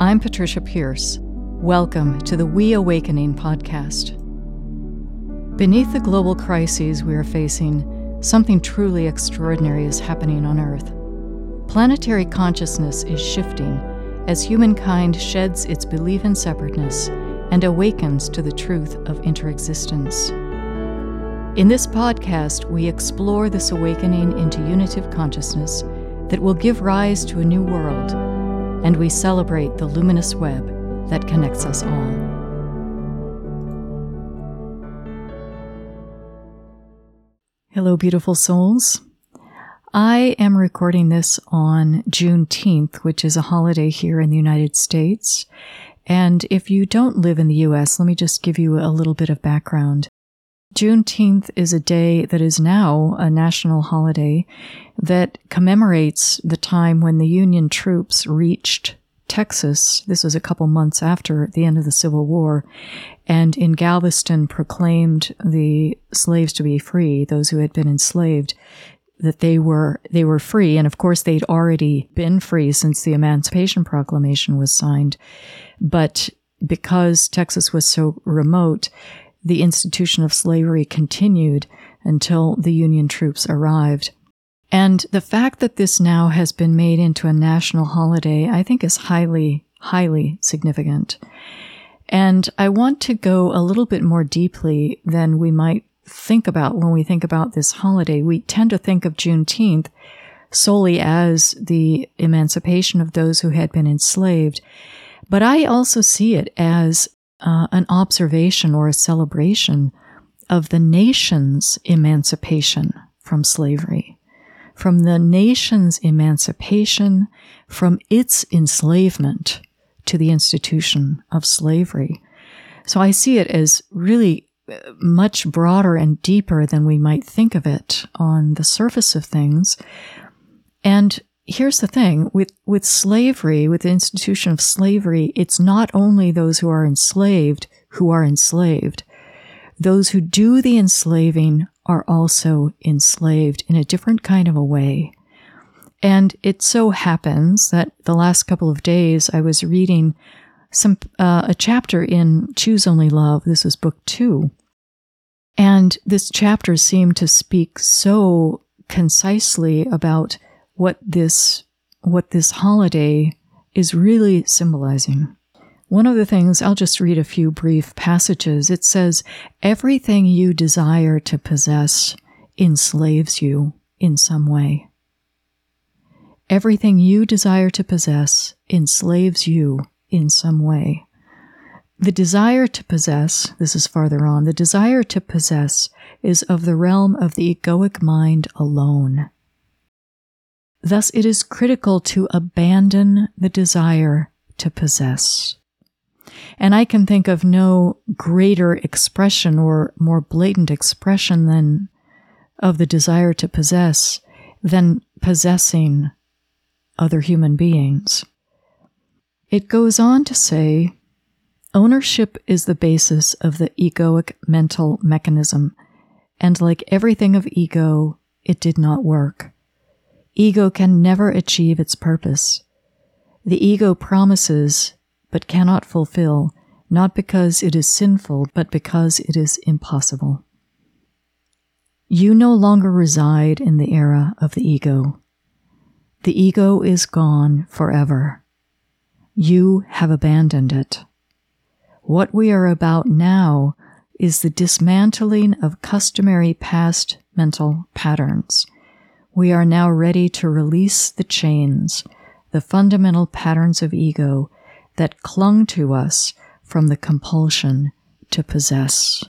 I'm Patricia Pearce. Welcome to the We Awakening podcast. Beneath the global crises we are facing, something truly extraordinary is happening on Earth. Planetary consciousness is shifting as humankind sheds its belief in separateness and awakens to the truth of interexistence. In this podcast, we explore this awakening into unitive consciousness that will give rise to a new world, and we celebrate the luminous web that connects us all. Hello, beautiful souls. I am recording this on Juneteenth, which is a holiday here in the United States. And if you don't live in the US, let me just give you a little bit of background. Juneteenth is a day that is now a national holiday that commemorates the time when the Union troops reached Texas. This was a couple months after the end of the Civil War, and in Galveston proclaimed the slaves to be free, those who had been enslaved, that they were they were free, and of course they'd already been free since the Emancipation Proclamation was signed, but because Texas was so remote, the institution of slavery continued until the Union troops arrived. And the fact that this now has been made into a national holiday, I think is highly, highly significant. And I want to go a little bit more deeply than we might think about when we think about this holiday. We tend to think of Juneteenth solely as the emancipation of those who had been enslaved. But I also see it as uh, an observation or a celebration of the nation's emancipation from slavery, from the nation's emancipation from its enslavement to the institution of slavery. So I see it as really uh, much broader and deeper than we might think of it on the surface of things. And here's the thing with, with slavery, with the institution of slavery, it's not only those who are enslaved who are enslaved. Those who do the enslaving are also enslaved in a different kind of a way. And it so happens that the last couple of days I was reading some uh, a chapter in Choose Only Love. This is book two, and this chapter seemed to speak so concisely about what this what this holiday is really symbolizing. One of the things, I'll just read a few brief passages. It says, Everything you desire to possess enslaves you in some way. Everything you desire to possess enslaves you in some way. The desire to possess, this is farther on, the desire to possess is of the realm of the egoic mind alone. Thus, it is critical to abandon the desire to possess. And I can think of no greater expression or more blatant expression than of the desire to possess than possessing other human beings. It goes on to say, ownership is the basis of the egoic mental mechanism, and like everything of ego, it did not work. Ego can never achieve its purpose. The ego promises, but cannot fulfill, not because it is sinful, but because it is impossible. You no longer reside in the era of the ego. The ego is gone forever. You have abandoned it. What we are about now is the dismantling of customary past mental patterns we are now ready to release the chains, the fundamental patterns of ego that clung to us from the compulsion to possess.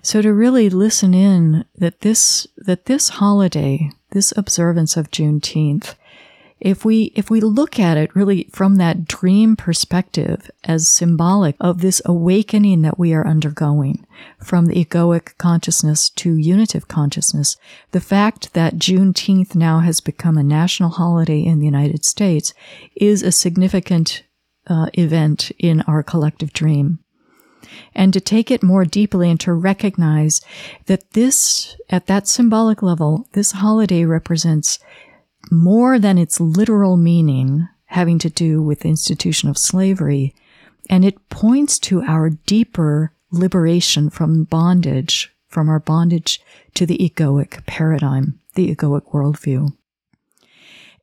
So to really listen in that this, that this holiday, this observance of Juneteenth if we if we look at it really from that dream perspective as symbolic of this awakening that we are undergoing from the egoic consciousness to unitive consciousness, the fact that Juneteenth now has become a national holiday in the United States is a significant uh, event in our collective dream. And to take it more deeply and to recognize that this, at that symbolic level, this holiday represents more than its literal meaning having to do with the institution of slavery. And it points to our deeper liberation from bondage, from our bondage to the egoic paradigm, the egoic worldview.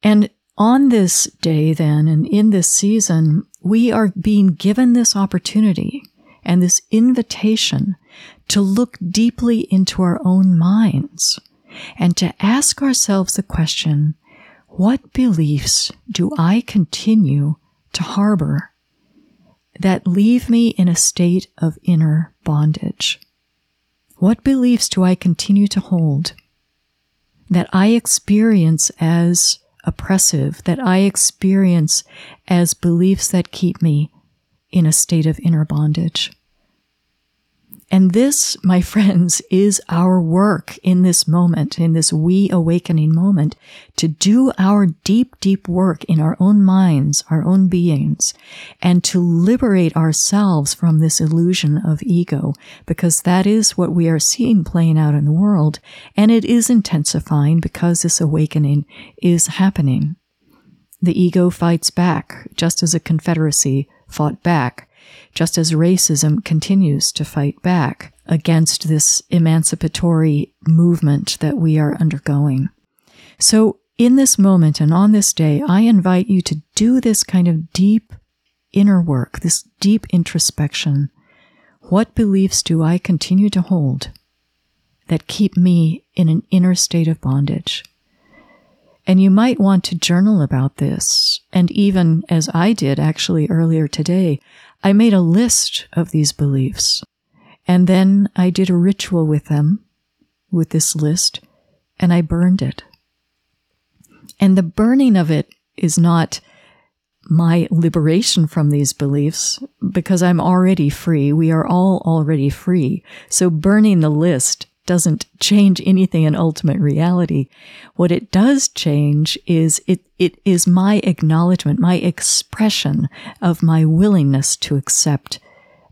And on this day, then, and in this season, we are being given this opportunity and this invitation to look deeply into our own minds and to ask ourselves the question, what beliefs do I continue to harbor that leave me in a state of inner bondage? What beliefs do I continue to hold that I experience as oppressive, that I experience as beliefs that keep me in a state of inner bondage? And this, my friends, is our work in this moment, in this we awakening moment, to do our deep, deep work in our own minds, our own beings, and to liberate ourselves from this illusion of ego, because that is what we are seeing playing out in the world, and it is intensifying because this awakening is happening. The ego fights back, just as a confederacy fought back just as racism continues to fight back against this emancipatory movement that we are undergoing. So, in this moment and on this day, I invite you to do this kind of deep inner work, this deep introspection. What beliefs do I continue to hold that keep me in an inner state of bondage? And you might want to journal about this. And even as I did actually earlier today, I made a list of these beliefs and then I did a ritual with them, with this list, and I burned it. And the burning of it is not my liberation from these beliefs because I'm already free. We are all already free. So burning the list doesn't change anything in ultimate reality. What it does change is it, it is my acknowledgement, my expression of my willingness to accept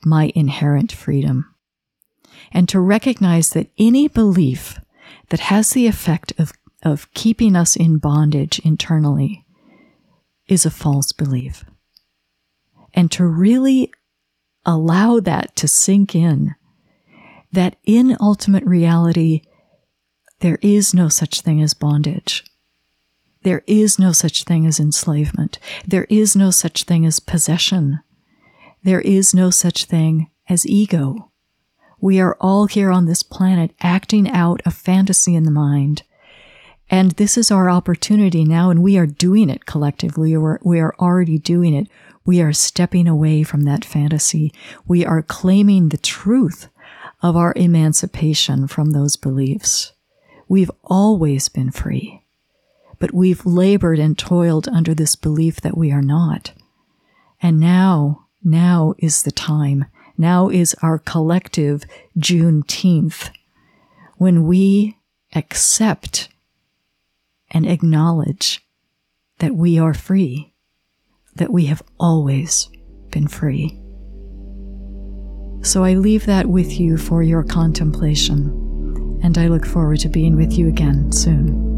my inherent freedom. And to recognize that any belief that has the effect of, of keeping us in bondage internally is a false belief. And to really allow that to sink in that in ultimate reality, there is no such thing as bondage. There is no such thing as enslavement. There is no such thing as possession. There is no such thing as ego. We are all here on this planet acting out a fantasy in the mind. And this is our opportunity now, and we are doing it collectively. We're, we are already doing it. We are stepping away from that fantasy. We are claiming the truth of our emancipation from those beliefs. We've always been free, but we've labored and toiled under this belief that we are not. And now, now is the time. Now is our collective Juneteenth when we accept and acknowledge that we are free, that we have always been free. So I leave that with you for your contemplation, and I look forward to being with you again soon.